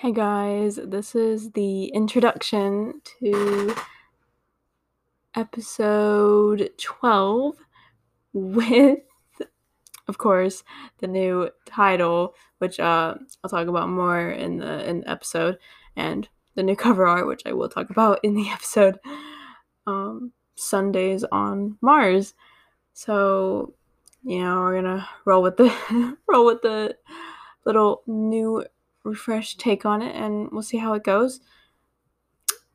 Hey guys, this is the introduction to episode 12 with, of course, the new title, which uh, I'll talk about more in the in the episode, and the new cover art, which I will talk about in the episode. Um, Sundays on Mars. So, you know, we're gonna roll with the roll with the little new refresh take on it and we'll see how it goes.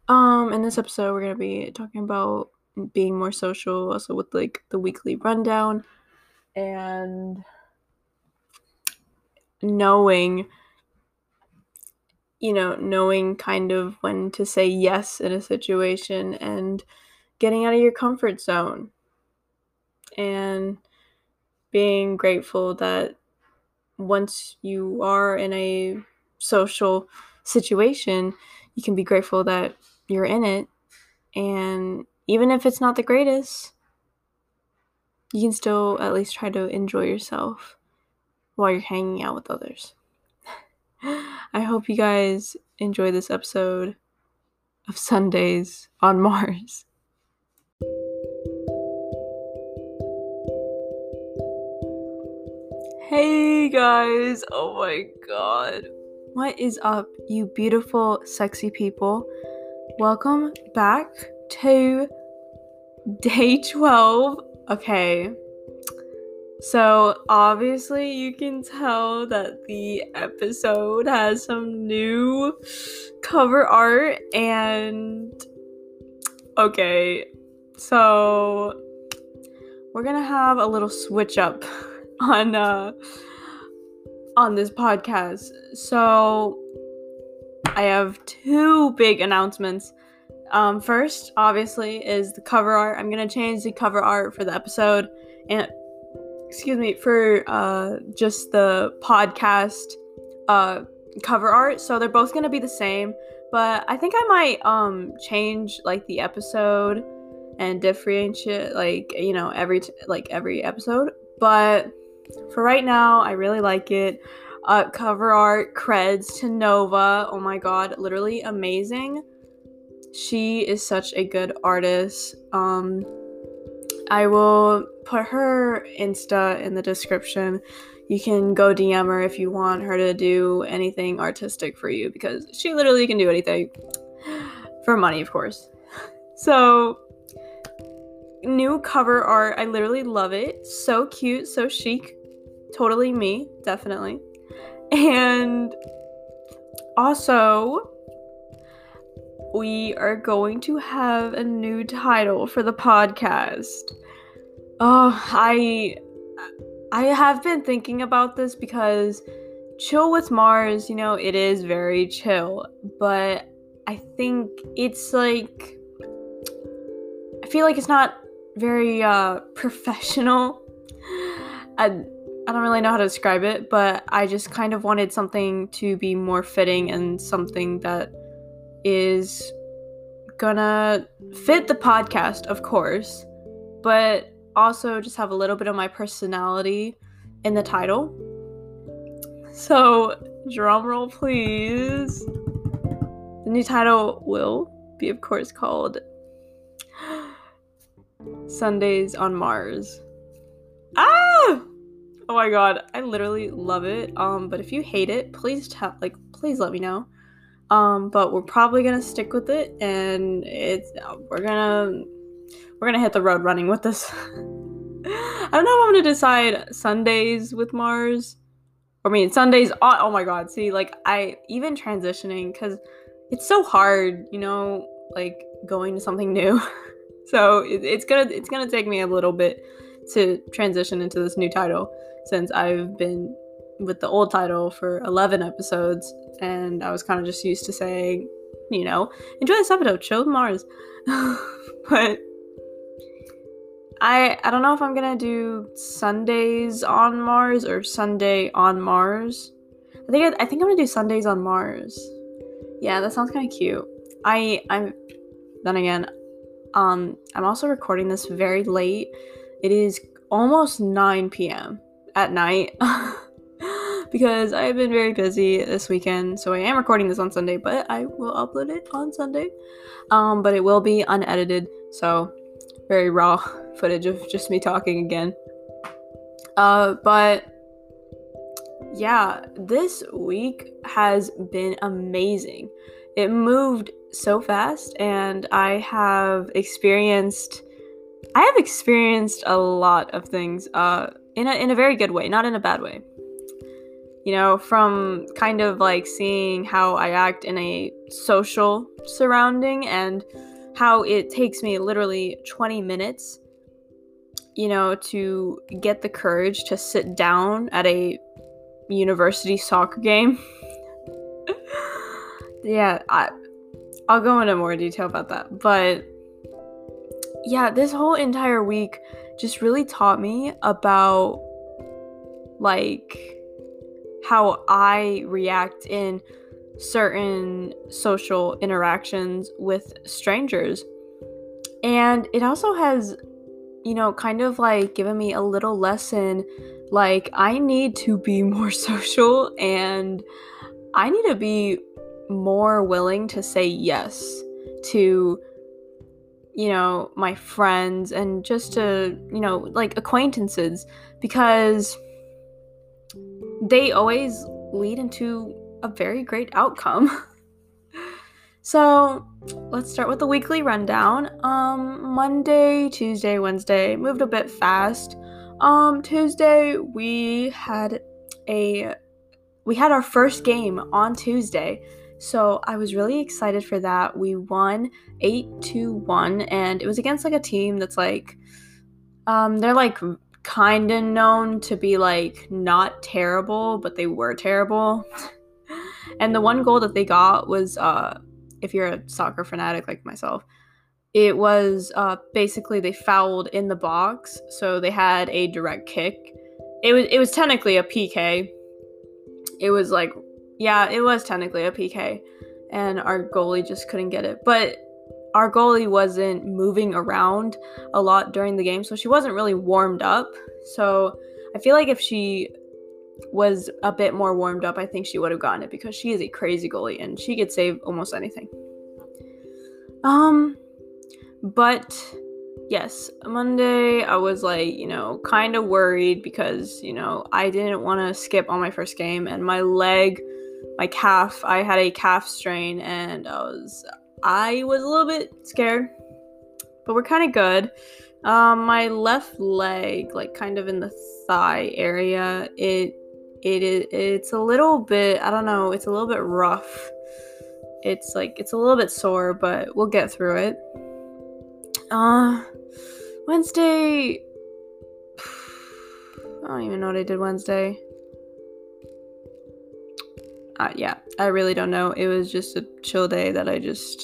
Um in this episode we're to be talking about being more social also with like the weekly rundown and knowing you know, knowing kind of when to say yes in a situation and getting out of your comfort zone and being grateful that once you are in a social situation, you can be grateful that you're in it. And even if it's not the greatest, you can still at least try to enjoy yourself while you're hanging out with others. I hope you guys enjoy this episode of Sundays on Mars. Hey guys, oh my god. What is up, you beautiful, sexy people? Welcome back to day 12. Okay, so obviously, you can tell that the episode has some new cover art, and okay, so we're gonna have a little switch up on uh on this podcast. So I have two big announcements. Um, first, obviously, is the cover art. I'm gonna change the cover art for the episode, and excuse me for uh, just the podcast uh, cover art. So they're both gonna be the same, but I think I might um change like the episode and differentiate like you know every t- like every episode, but for right now, I really like it. Uh, cover art, creds to Nova. Oh my god, literally amazing. She is such a good artist. Um, I will put her Insta in the description. You can go DM her if you want her to do anything artistic for you because she literally can do anything for money, of course. So, new cover art. I literally love it. So cute, so chic. Totally me, definitely. And also, we are going to have a new title for the podcast. Oh, I I have been thinking about this because chill with Mars, you know, it is very chill, but I think it's like I feel like it's not very uh, professional. I, I don't really know how to describe it, but I just kind of wanted something to be more fitting and something that is gonna fit the podcast, of course, but also just have a little bit of my personality in the title. So, drum roll, please. The new title will be, of course, called Sundays on Mars. Oh my god, I literally love it. Um, but if you hate it, please tell like please let me know. Um, but we're probably gonna stick with it, and it's we're gonna we're gonna hit the road running with this. I don't know if I'm gonna decide Sundays with Mars. I mean Sundays. On, oh my god, see, like I even transitioning because it's so hard, you know, like going to something new. so it, it's gonna it's gonna take me a little bit to transition into this new title since I've been with the old title for 11 episodes and I was kind of just used to saying, you know, enjoy this episode, chill Mars. but I I don't know if I'm gonna do Sundays on Mars or Sunday on Mars. I think I, I think I'm gonna do Sundays on Mars. Yeah, that sounds kind of cute. I I'm then again, um, I'm also recording this very late. It is almost 9 p.m. at night because I have been very busy this weekend. So I am recording this on Sunday, but I will upload it on Sunday. Um, but it will be unedited, so very raw footage of just me talking again. Uh, but yeah, this week has been amazing. It moved so fast, and I have experienced. I have experienced a lot of things uh, in a in a very good way, not in a bad way. You know, from kind of like seeing how I act in a social surrounding and how it takes me literally 20 minutes, you know, to get the courage to sit down at a university soccer game. yeah, I I'll go into more detail about that. But yeah, this whole entire week just really taught me about like how I react in certain social interactions with strangers. And it also has, you know, kind of like given me a little lesson like, I need to be more social and I need to be more willing to say yes to, you know, my friends and just to, you know, like acquaintances because they always lead into a very great outcome. so, let's start with the weekly rundown. Um Monday, Tuesday, Wednesday moved a bit fast. Um, Tuesday we had a we had our first game on Tuesday. So I was really excited for that. We won 8 to 1 and it was against like a team that's like um they're like kind of known to be like not terrible, but they were terrible. and the one goal that they got was uh if you're a soccer fanatic like myself, it was uh, basically they fouled in the box, so they had a direct kick. It was it was technically a PK. It was like yeah, it was technically a PK, and our goalie just couldn't get it. But our goalie wasn't moving around a lot during the game, so she wasn't really warmed up. So I feel like if she was a bit more warmed up, I think she would have gotten it because she is a crazy goalie and she could save almost anything. Um, but yes, Monday I was like, you know, kind of worried because, you know, I didn't want to skip on my first game and my leg, my calf, I had a calf strain and I was I was a little bit scared. But we're kind of good. Um my left leg, like kind of in the thigh area, it it is it's a little bit, I don't know, it's a little bit rough. It's like it's a little bit sore, but we'll get through it. Uh, Wednesday. I don't even know what I did Wednesday. Uh, yeah, I really don't know. It was just a chill day that I just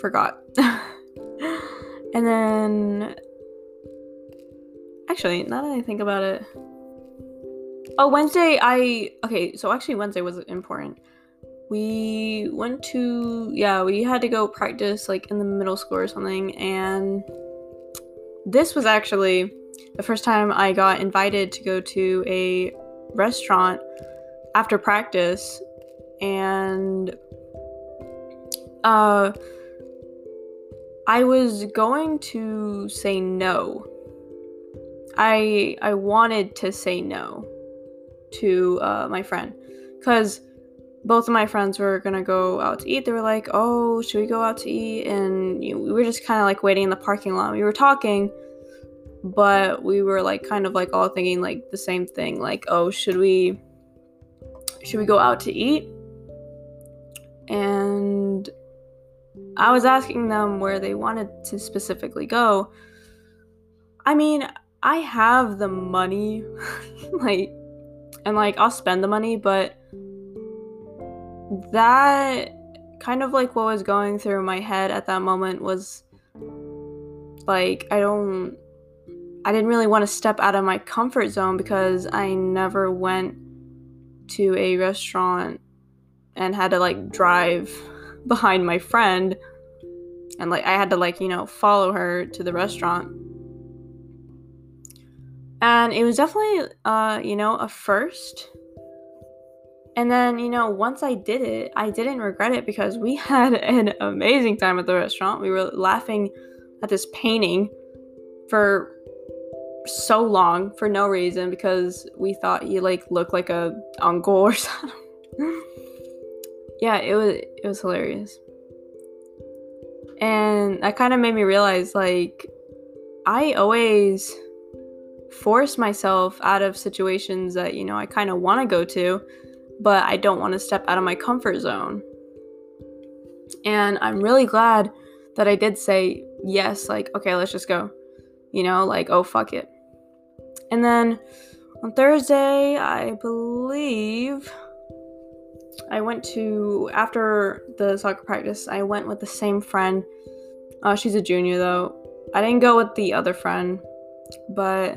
forgot. and then. Actually, now that I think about it. Oh, Wednesday, I. Okay, so actually, Wednesday was important we went to yeah we had to go practice like in the middle school or something and this was actually the first time i got invited to go to a restaurant after practice and uh i was going to say no i i wanted to say no to uh, my friend because both of my friends were gonna go out to eat. They were like, "Oh, should we go out to eat?" And you know, we were just kind of like waiting in the parking lot. We were talking, but we were like kind of like all thinking like the same thing. Like, "Oh, should we should we go out to eat?" And I was asking them where they wanted to specifically go. I mean, I have the money, like, and like I'll spend the money, but that kind of like what was going through my head at that moment was like I don't I didn't really want to step out of my comfort zone because I never went to a restaurant and had to like drive behind my friend and like I had to like, you know, follow her to the restaurant. And it was definitely, uh, you know, a first. And then, you know, once I did it, I didn't regret it because we had an amazing time at the restaurant. We were laughing at this painting for so long for no reason because we thought he like looked like a uncle or something. yeah, it was it was hilarious. And that kind of made me realize like I always force myself out of situations that, you know, I kind of want to go to, but I don't want to step out of my comfort zone. And I'm really glad that I did say yes, like, okay, let's just go. You know, like, oh, fuck it. And then on Thursday, I believe I went to, after the soccer practice, I went with the same friend. Uh, she's a junior though. I didn't go with the other friend, but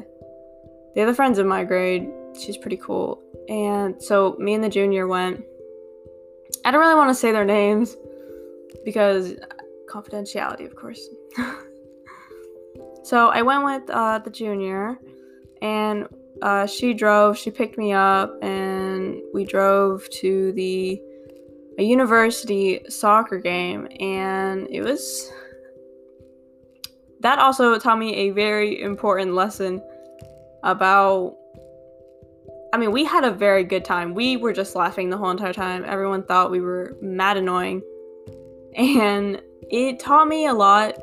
the other friend's in my grade. She's pretty cool. And so me and the junior went. I don't really want to say their names because confidentiality, of course. so I went with uh, the junior, and uh, she drove. She picked me up, and we drove to the a university soccer game, and it was that also taught me a very important lesson about I mean, we had a very good time. We were just laughing the whole entire time. Everyone thought we were mad annoying. And it taught me a lot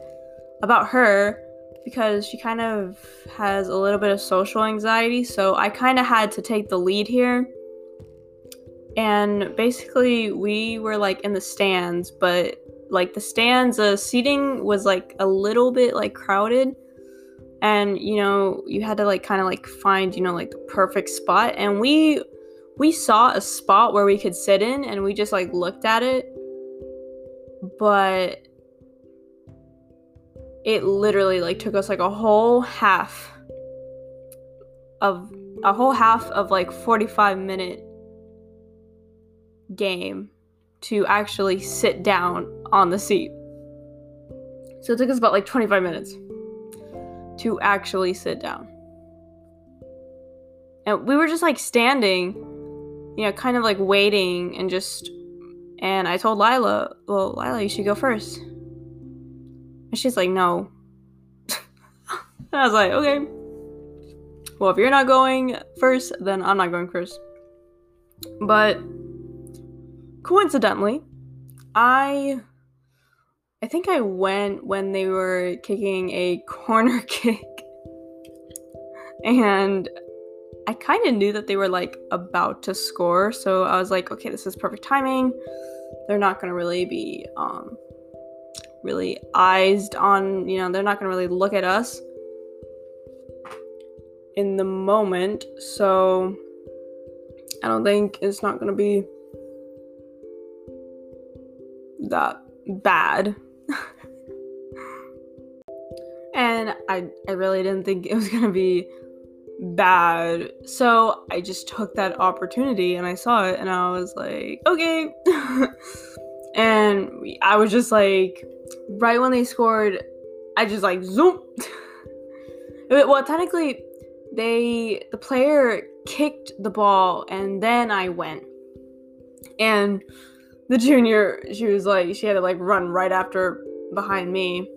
about her because she kind of has a little bit of social anxiety. So I kind of had to take the lead here. And basically, we were like in the stands, but like the stands, the seating was like a little bit like crowded and you know you had to like kind of like find you know like the perfect spot and we we saw a spot where we could sit in and we just like looked at it but it literally like took us like a whole half of a whole half of like 45 minute game to actually sit down on the seat so it took us about like 25 minutes to actually sit down. And we were just like standing, you know, kind of like waiting and just. And I told Lila, well, Lila, you should go first. And she's like, no. and I was like, okay. Well, if you're not going first, then I'm not going first. But coincidentally, I I think I went when they were kicking a corner kick. And I kind of knew that they were like about to score, so I was like, okay, this is perfect timing. They're not going to really be um really eyes on, you know, they're not going to really look at us in the moment. So I don't think it's not going to be that bad and I, I really didn't think it was gonna be bad. So I just took that opportunity and I saw it and I was like, okay. and I was just like, right when they scored, I just like zoom. well, technically, they the player kicked the ball and then I went. And the junior, she was like, she had to like run right after behind me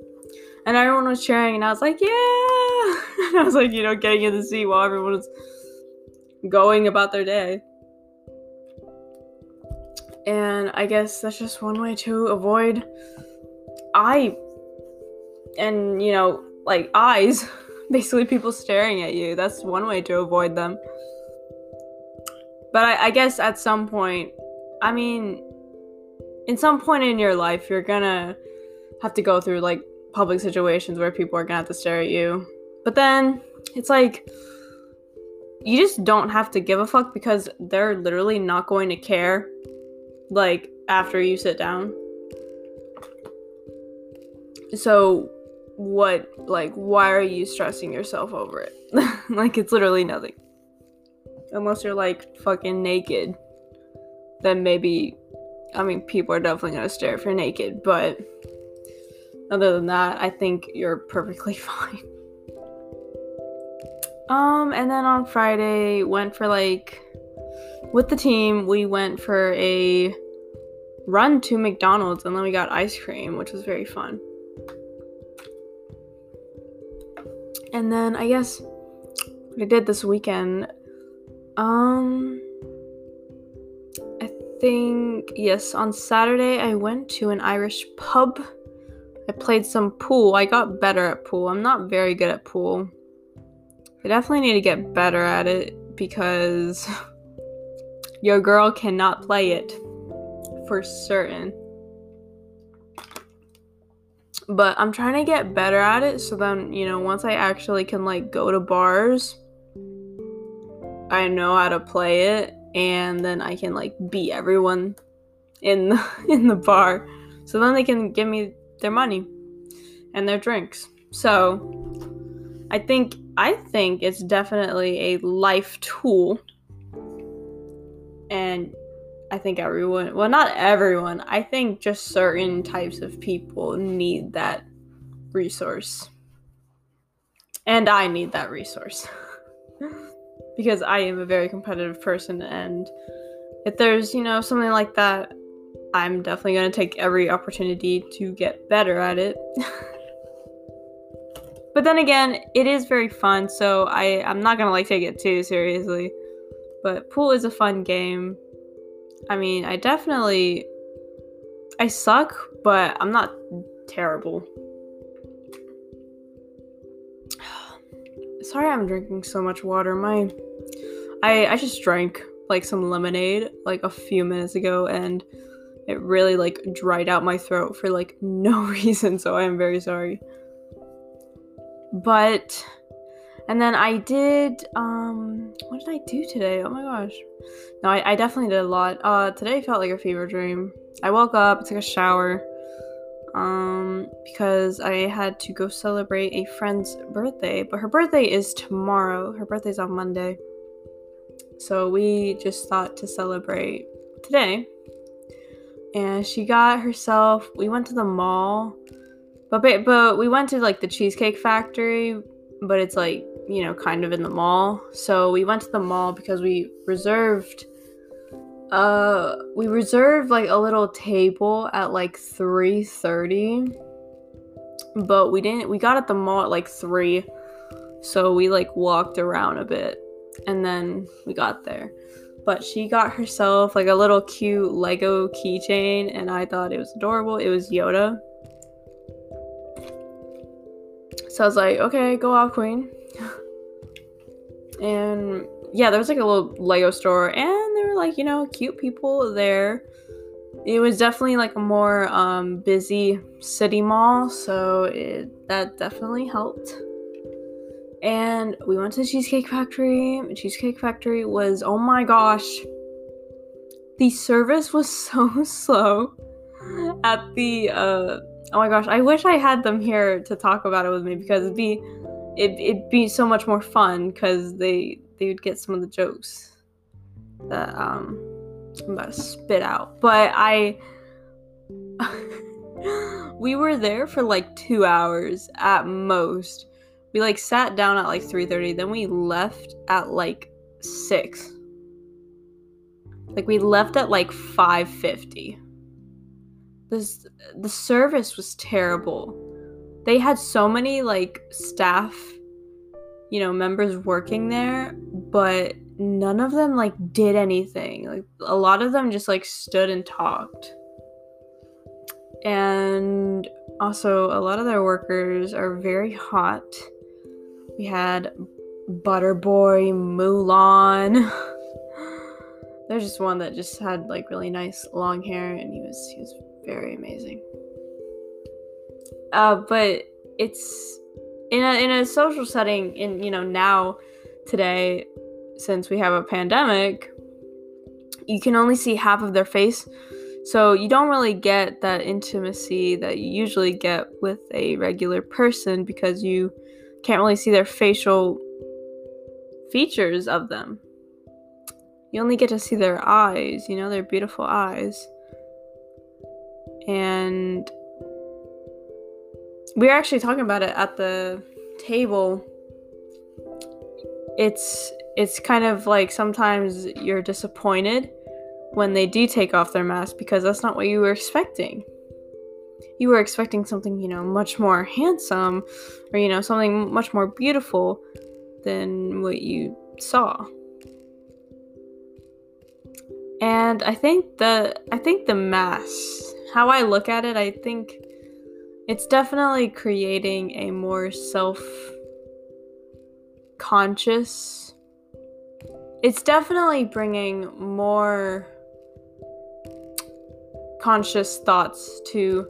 and everyone was cheering, and I was like, yeah. I was like, you know, getting in the seat while everyone was going about their day. And I guess that's just one way to avoid eye and you know, like eyes, basically people staring at you. That's one way to avoid them. But I, I guess at some point, I mean, in some point in your life, you're gonna have to go through like public situations where people are gonna have to stare at you. But then it's like you just don't have to give a fuck because they're literally not going to care like after you sit down. So what like why are you stressing yourself over it? like it's literally nothing. Unless you're like fucking naked. Then maybe I mean people are definitely gonna stare if you're naked, but other than that, I think you're perfectly fine. Um, and then on Friday, went for like, with the team, we went for a run to McDonald's and then we got ice cream, which was very fun. And then I guess what I did this weekend, um, I think, yes, on Saturday I went to an Irish pub. I played some pool. I got better at pool. I'm not very good at pool. I definitely need to get better at it because your girl cannot play it for certain. But I'm trying to get better at it so then, you know, once I actually can like go to bars, I know how to play it and then I can like beat everyone in the, in the bar. So then they can give me their money and their drinks. So I think I think it's definitely a life tool. And I think everyone, well, not everyone, I think just certain types of people need that resource. And I need that resource. because I am a very competitive person. And if there's, you know, something like that, I'm definitely going to take every opportunity to get better at it. But then again, it is very fun, so I I'm not gonna like take it too seriously. But pool is a fun game. I mean, I definitely I suck, but I'm not terrible. Sorry I'm drinking so much water. My I I just drank like some lemonade like a few minutes ago and it really like dried out my throat for like no reason, so I am very sorry but and then I did um what did I do today? Oh my gosh. No, I, I definitely did a lot. Uh today felt like a fever dream. I woke up, took a shower, um, because I had to go celebrate a friend's birthday, but her birthday is tomorrow. Her birthday's on Monday. So we just thought to celebrate today. And she got herself we went to the mall but but we went to like the Cheesecake Factory, but it's like, you know, kind of in the mall. So we went to the mall because we reserved uh we reserved like a little table at like 3:30. But we didn't we got at the mall at like 3. So we like walked around a bit and then we got there. But she got herself like a little cute Lego keychain and I thought it was adorable. It was Yoda So I was like, okay, go off, queen. And yeah, there was like a little Lego store, and there were like, you know, cute people there. It was definitely like a more um, busy city mall, so it, that definitely helped. And we went to the Cheesecake Factory. Cheesecake Factory was, oh my gosh, the service was so slow at the uh, Oh my gosh, I wish I had them here to talk about it with me because it'd be it, it'd be so much more fun because they they would get some of the jokes that um I'm about to spit out. But I we were there for like two hours at most. We like sat down at like 3:30, then we left at like six. Like we left at like 5:50 this the service was terrible. They had so many like staff, you know, members working there, but none of them like did anything. Like a lot of them just like stood and talked. And also a lot of their workers are very hot. We had Butterboy, Mulan. There's just one that just had like really nice long hair and he was he was very amazing. Uh, but it's in a in a social setting in you know now today since we have a pandemic you can only see half of their face. So you don't really get that intimacy that you usually get with a regular person because you can't really see their facial features of them. You only get to see their eyes you know their beautiful eyes. And we were actually talking about it at the table it's it's kind of like sometimes you're disappointed when they do take off their mask because that's not what you were expecting. You were expecting something, you know, much more handsome or you know, something much more beautiful than what you saw. And I think the I think the mask, how I look at it, I think it's definitely creating a more self conscious. It's definitely bringing more conscious thoughts to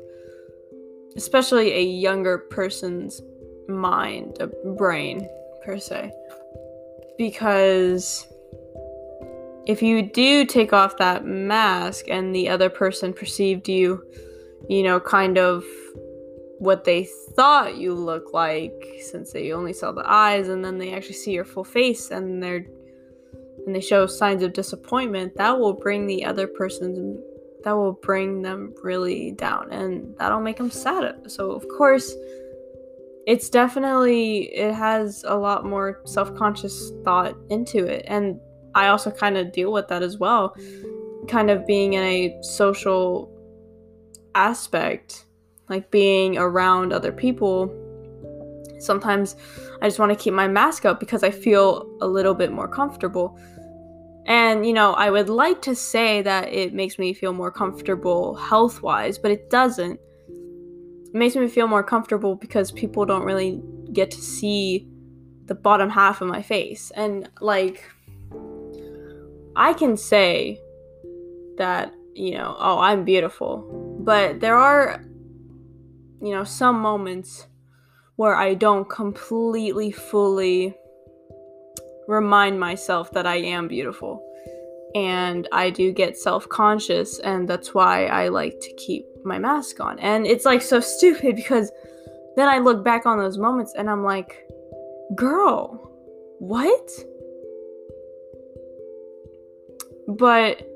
especially a younger person's mind, a brain per se. Because if you do take off that mask and the other person perceived you, you know, kind of what they thought you look like since they only saw the eyes and then they actually see your full face and they're and they show signs of disappointment, that will bring the other person's that will bring them really down and that'll make them sad. So of course, it's definitely it has a lot more self-conscious thought into it and I also kind of deal with that as well. Kind of being in a social aspect, like being around other people. Sometimes I just want to keep my mask up because I feel a little bit more comfortable. And, you know, I would like to say that it makes me feel more comfortable health wise, but it doesn't. It makes me feel more comfortable because people don't really get to see the bottom half of my face. And, like, I can say that, you know, oh, I'm beautiful. But there are, you know, some moments where I don't completely, fully remind myself that I am beautiful. And I do get self conscious, and that's why I like to keep my mask on. And it's like so stupid because then I look back on those moments and I'm like, girl, what? But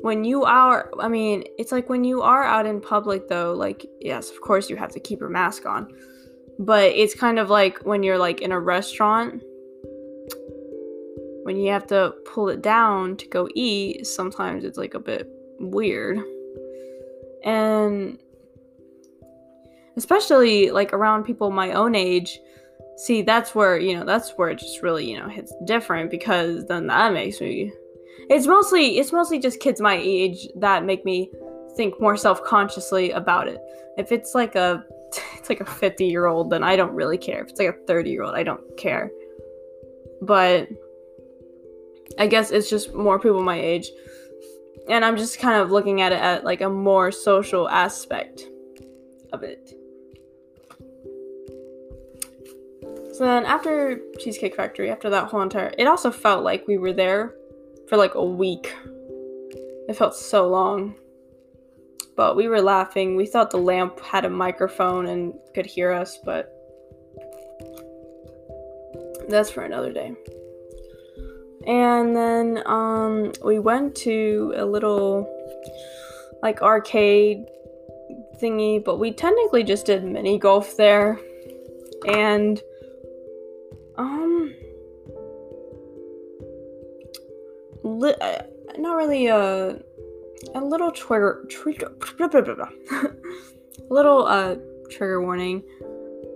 when you are, I mean, it's like when you are out in public, though, like, yes, of course you have to keep your mask on. But it's kind of like when you're like in a restaurant, when you have to pull it down to go eat, sometimes it's like a bit weird. And especially like around people my own age, see, that's where, you know, that's where it just really, you know, hits different because then that makes me it's mostly it's mostly just kids my age that make me think more self-consciously about it. If it's like a it's like a 50 year old, then I don't really care. If it's like a 30 year old, I don't care. But I guess it's just more people my age. And I'm just kind of looking at it at like a more social aspect of it. So then after Cheesecake Factory, after that whole entire it also felt like we were there for like a week. It felt so long. But we were laughing. We thought the lamp had a microphone and could hear us, but that's for another day. And then um, we went to a little like arcade thingy, but we technically just did mini golf there. And li- uh, not really a a little trigger trigger a little uh trigger warning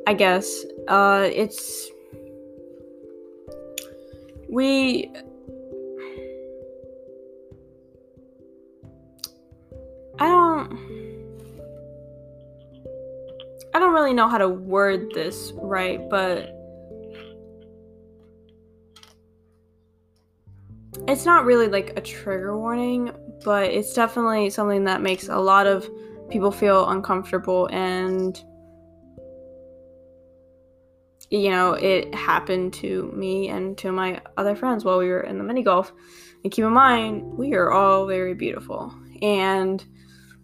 i guess. Uh it's we i don't i don't really know how to word this right but it's not really like a trigger warning, but it's definitely something that makes a lot of people feel uncomfortable and you know, it happened to me and to my other friends while we were in the mini golf. And keep in mind, we are all very beautiful. And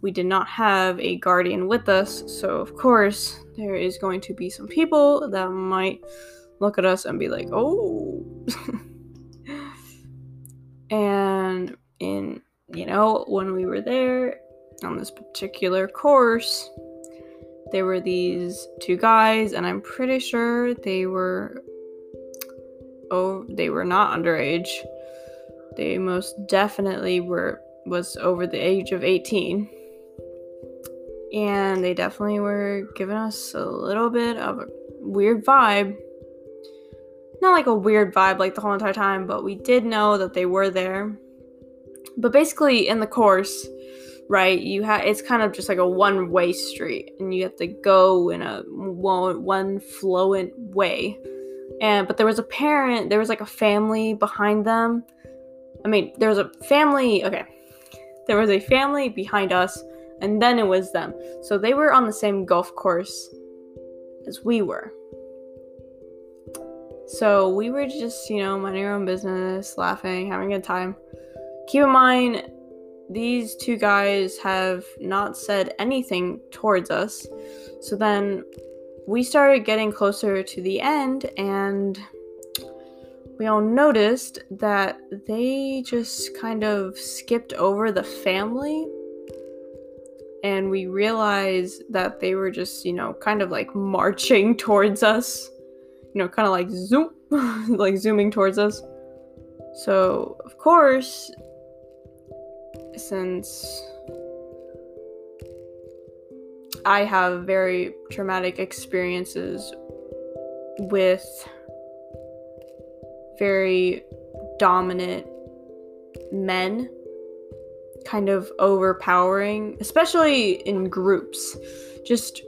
we did not have a guardian with us, so of course, there is going to be some people that might look at us and be like, oh. And in, you know, when we were there on this particular course, there were these two guys, and I'm pretty sure they were oh they were not underage. They most definitely were was over the age of 18. And they definitely were giving us a little bit of a weird vibe. Not like a weird vibe like the whole entire time, but we did know that they were there. But basically in the course, right, you have it's kind of just like a one-way street and you have to go in a one, one fluent way. And but there was a parent, there was like a family behind them. I mean, there was a family, okay. There was a family behind us and then it was them. So they were on the same golf course as we were. So we were just, you know, minding our own business, laughing, having a good time. Keep in mind, these two guys have not said anything towards us. So then we started getting closer to the end, and we all noticed that they just kind of skipped over the family and we realized that they were just, you know, kind of like marching towards us. You know, kind of like zoom, like zooming towards us. So, of course, since I have very traumatic experiences with very dominant men kind of overpowering, especially in groups. Just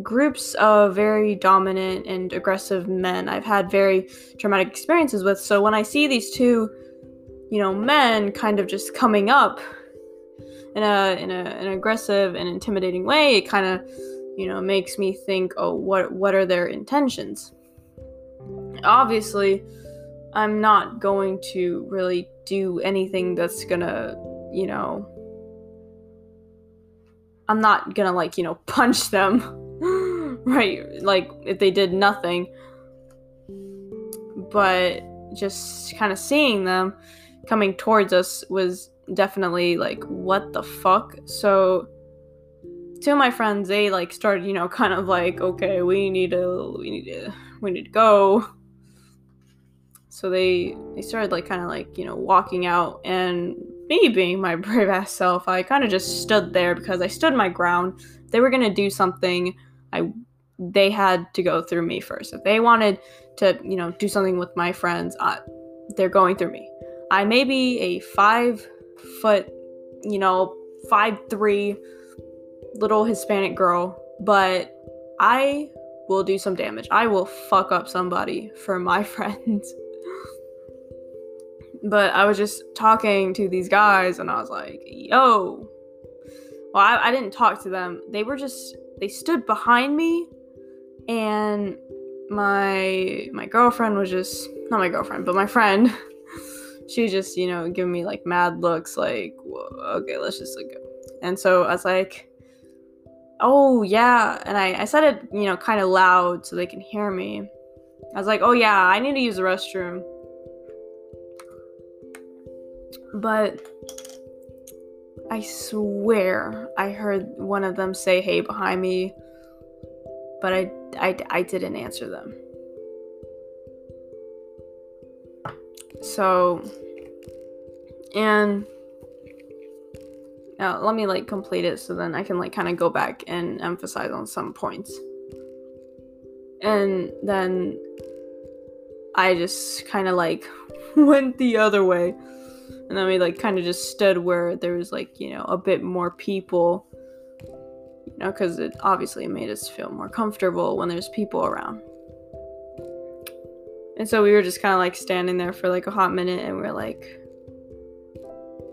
groups of very dominant and aggressive men I've had very traumatic experiences with. So when I see these two, you know, men kind of just coming up in a in a an aggressive and intimidating way, it kind of, you know, makes me think, "Oh, what what are their intentions?" Obviously, I'm not going to really do anything that's going to you know, I'm not gonna like, you know, punch them, right? Like if they did nothing. But just kind of seeing them coming towards us was definitely like, what the fuck? So, two of my friends, they like started, you know, kind of like, okay, we need to, we need to, we need to go. So they they started like kind of like you know walking out, and me being my brave ass self, I kind of just stood there because I stood my ground. If they were gonna do something, I they had to go through me first. If they wanted to, you know, do something with my friends, uh, they're going through me. I may be a five foot, you know, five three little Hispanic girl, but I will do some damage. I will fuck up somebody for my friends. But I was just talking to these guys and I was like, yo. Well, I, I didn't talk to them. They were just, they stood behind me and my my girlfriend was just not my girlfriend but my friend she just you know giving me like mad looks like okay let's just like go. And so i was like oh yeah. And i i said it you know kind of loud so they can hear me. I was like oh yeah i need to use the restroom. But I swear I heard one of them say hey behind me, but I, I, I didn't answer them. So, and uh, let me like complete it so then I can like kind of go back and emphasize on some points. And then I just kind of like went the other way and then we like kind of just stood where there was like you know a bit more people. You know because it obviously made us feel more comfortable when there's people around. And so we were just kind of like standing there for like a hot minute and we are like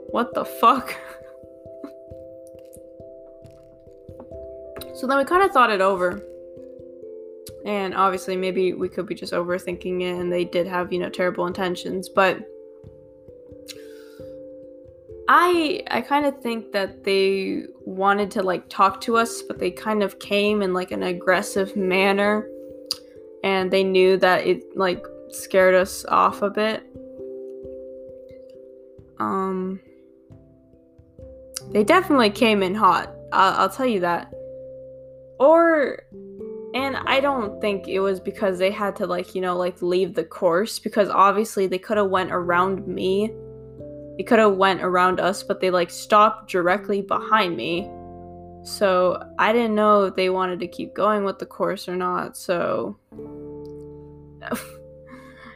what the fuck? So then we kind of thought it over. And obviously maybe we could be just overthinking it and they did have you know terrible intentions but I I kind of think that they wanted to like talk to us, but they kind of came in like an aggressive manner and they knew that it like scared us off a bit. Um they definitely came in hot. I'll, I'll tell you that. Or and I don't think it was because they had to like, you know, like leave the course because obviously they could have went around me. They could have went around us, but they like stopped directly behind me. So, I didn't know if they wanted to keep going with the course or not. So,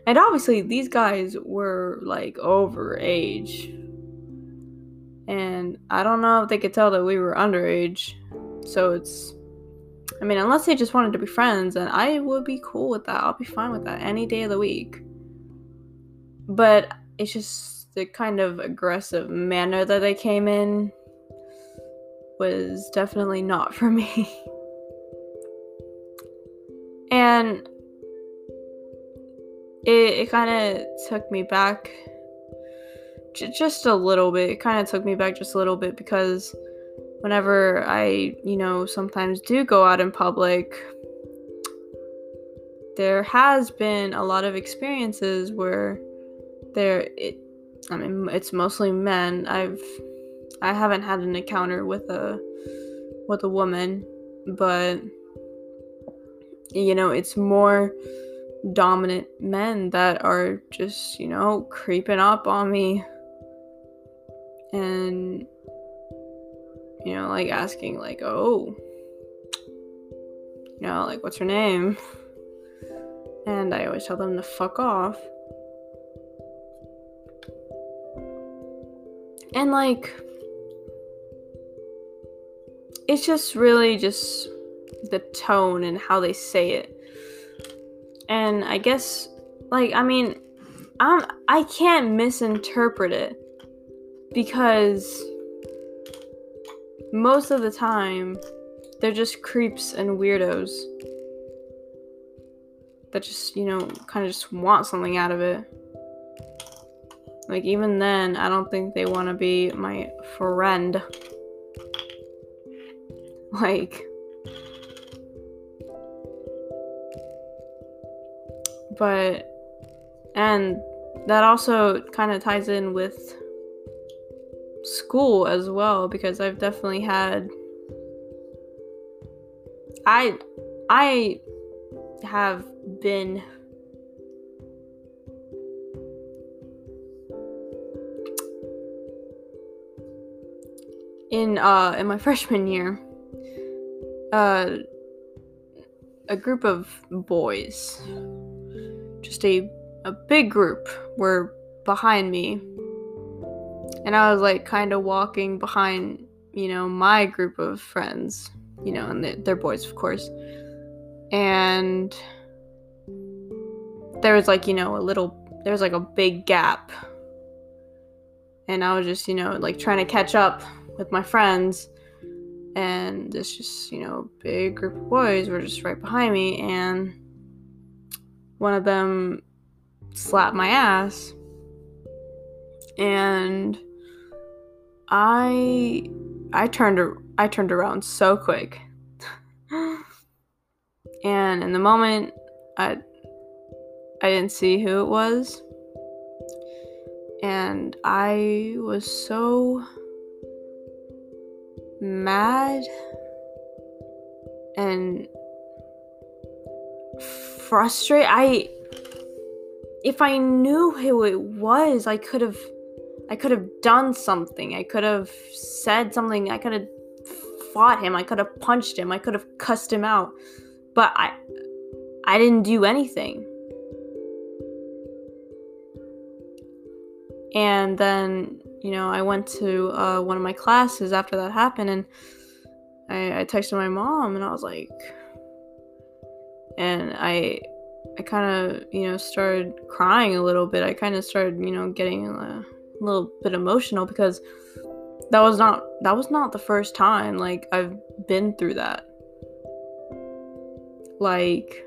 and obviously these guys were like over age. And I don't know if they could tell that we were underage. So, it's I mean, unless they just wanted to be friends, and I would be cool with that. I'll be fine with that any day of the week. But it's just the kind of aggressive manner that they came in was definitely not for me. and it, it kind of took me back j- just a little bit. It kind of took me back just a little bit because whenever I, you know, sometimes do go out in public, there has been a lot of experiences where there it I mean it's mostly men. I've I haven't had an encounter with a with a woman, but you know, it's more dominant men that are just, you know, creeping up on me and you know, like asking, like, oh, you know, like, what's her name? And I always tell them to fuck off. And, like, it's just really just the tone and how they say it. And I guess, like, I mean, I'm, I can't misinterpret it because most of the time, they're just creeps and weirdos that just, you know, kind of just want something out of it. Like, even then, I don't think they want to be my friend. Like, but, and that also kind of ties in with school as well because I've definitely had I I have been in uh in my freshman year uh a group of boys just a a big group were behind me and I was like kind of walking behind, you know, my group of friends, you know, and they're, they're boys, of course. And there was like, you know, a little, there was like a big gap. And I was just, you know, like trying to catch up with my friends. And this just, you know, big group of boys were just right behind me. And one of them slapped my ass. And I I turned I turned around so quick. and in the moment I I didn't see who it was. And I was so mad and frustrated. I if I knew who it was, I could have I could have done something. I could have said something. I could have fought him. I could have punched him. I could have cussed him out. But I I didn't do anything. And then, you know, I went to uh, one of my classes after that happened and I, I texted my mom and I was like and I I kind of, you know, started crying a little bit. I kind of started, you know, getting a little bit emotional because that was not that was not the first time like I've been through that. Like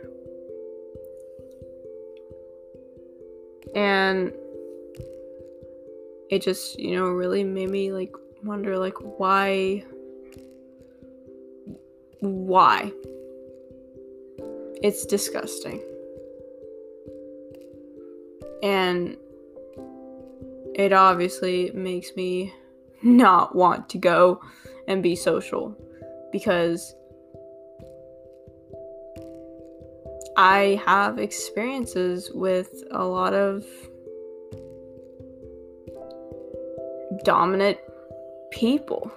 and it just, you know, really made me like wonder like why why? It's disgusting. And it obviously makes me not want to go and be social because I have experiences with a lot of dominant people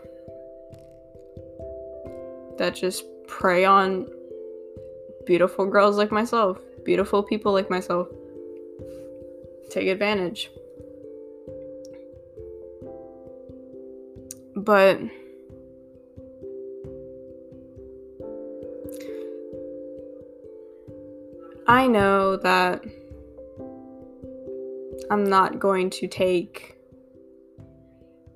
that just prey on beautiful girls like myself, beautiful people like myself. Take advantage. But I know that I'm not going to take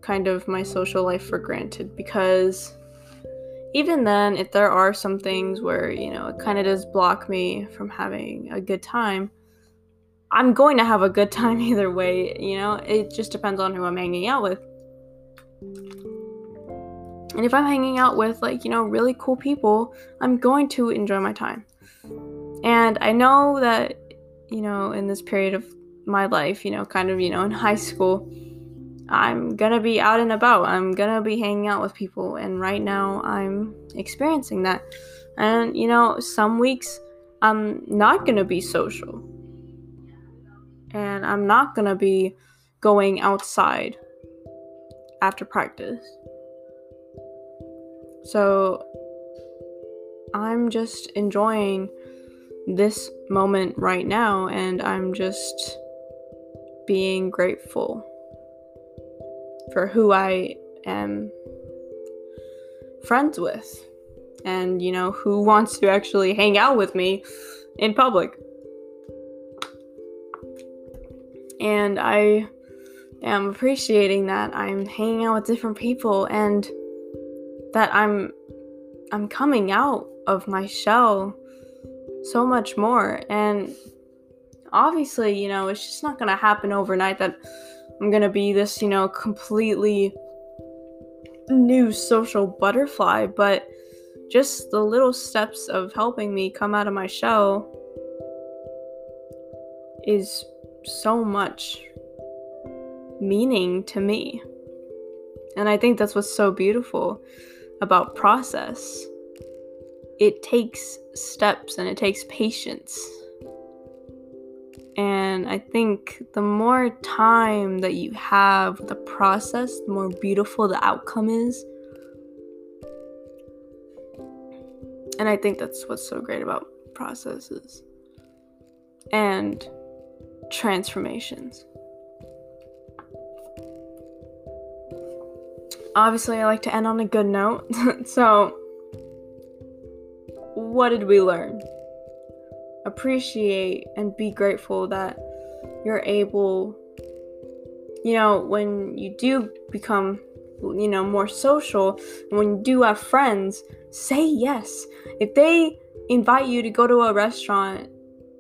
kind of my social life for granted because even then, if there are some things where, you know, it kind of does block me from having a good time, I'm going to have a good time either way, you know? It just depends on who I'm hanging out with. And if I'm hanging out with, like, you know, really cool people, I'm going to enjoy my time. And I know that, you know, in this period of my life, you know, kind of, you know, in high school, I'm gonna be out and about. I'm gonna be hanging out with people. And right now, I'm experiencing that. And, you know, some weeks I'm not gonna be social. And I'm not gonna be going outside after practice. So I'm just enjoying this moment right now and I'm just being grateful for who I am friends with and you know who wants to actually hang out with me in public. And I am appreciating that I'm hanging out with different people and that I'm I'm coming out of my shell so much more and obviously, you know, it's just not going to happen overnight that I'm gonna be this, you know, completely new social butterfly, but just the little steps of helping me come out of my shell is so much meaning to me. And I think that's what's so beautiful about process. It takes steps and it takes patience and I think the more time that you have the process, the more beautiful the outcome is. And I think that's what's so great about processes and transformations. Obviously, I like to end on a good note. so, what did we learn? Appreciate and be grateful that you're able you know when you do become you know more social when you do have friends say yes. If they invite you to go to a restaurant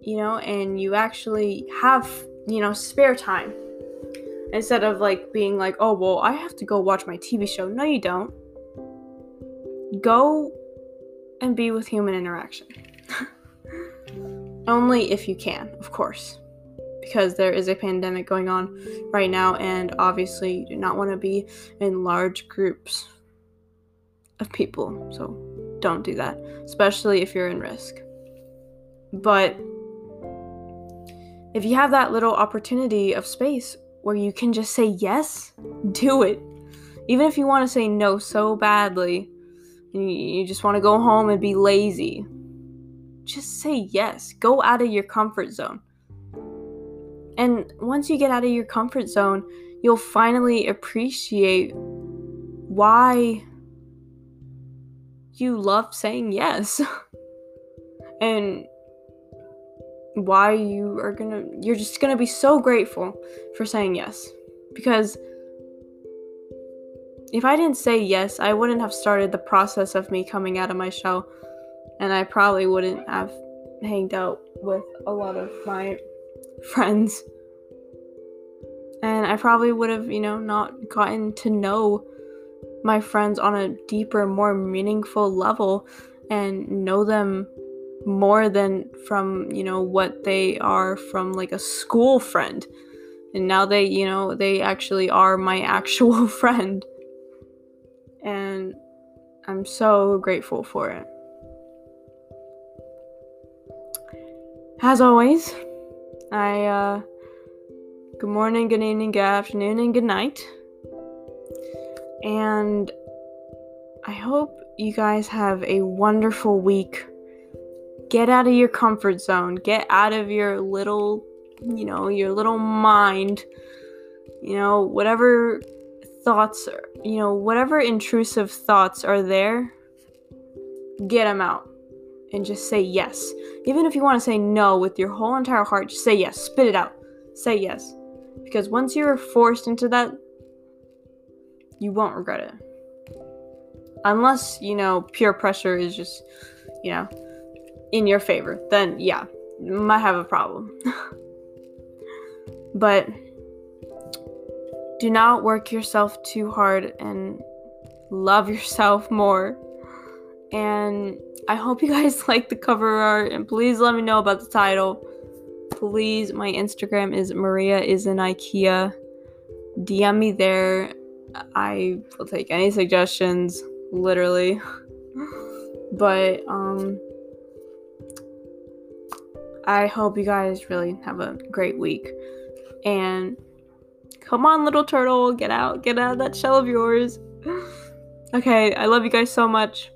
you know and you actually have you know spare time instead of like being like oh well i have to go watch my tv show. No you don't. Go and be with human interaction Only if you can, of course, because there is a pandemic going on right now, and obviously, you do not want to be in large groups of people. So, don't do that, especially if you're in risk. But if you have that little opportunity of space where you can just say yes, do it. Even if you want to say no so badly, and you just want to go home and be lazy, just say yes. Go out of your comfort zone. And once you get out of your comfort zone, you'll finally appreciate why you love saying yes. and why you are gonna, you're just gonna be so grateful for saying yes. Because if I didn't say yes, I wouldn't have started the process of me coming out of my shell and I probably wouldn't have hanged out with a lot of my friends. And I probably would have, you know, not gotten to know my friends on a deeper, more meaningful level and know them more than from, you know, what they are from like a school friend. And now they, you know, they actually are my actual friend. And I'm so grateful for it. As always, I, uh, good morning, good evening, good afternoon, and good night. And I hope you guys have a wonderful week. Get out of your comfort zone, get out of your little, you know, your little mind. You know, whatever thoughts, you know, whatever intrusive thoughts are there, get them out and just say yes. Even if you want to say no with your whole entire heart, just say yes. Spit it out. Say yes. Because once you're forced into that, you won't regret it. Unless, you know, peer pressure is just, you know, in your favor. Then, yeah, might have a problem. but do not work yourself too hard and love yourself more. And I hope you guys like the cover art and please let me know about the title. Please, my Instagram is Maria is in IKEA. DM me there. I will take any suggestions, literally. but um I hope you guys really have a great week. And come on, little turtle, get out, get out of that shell of yours. okay, I love you guys so much.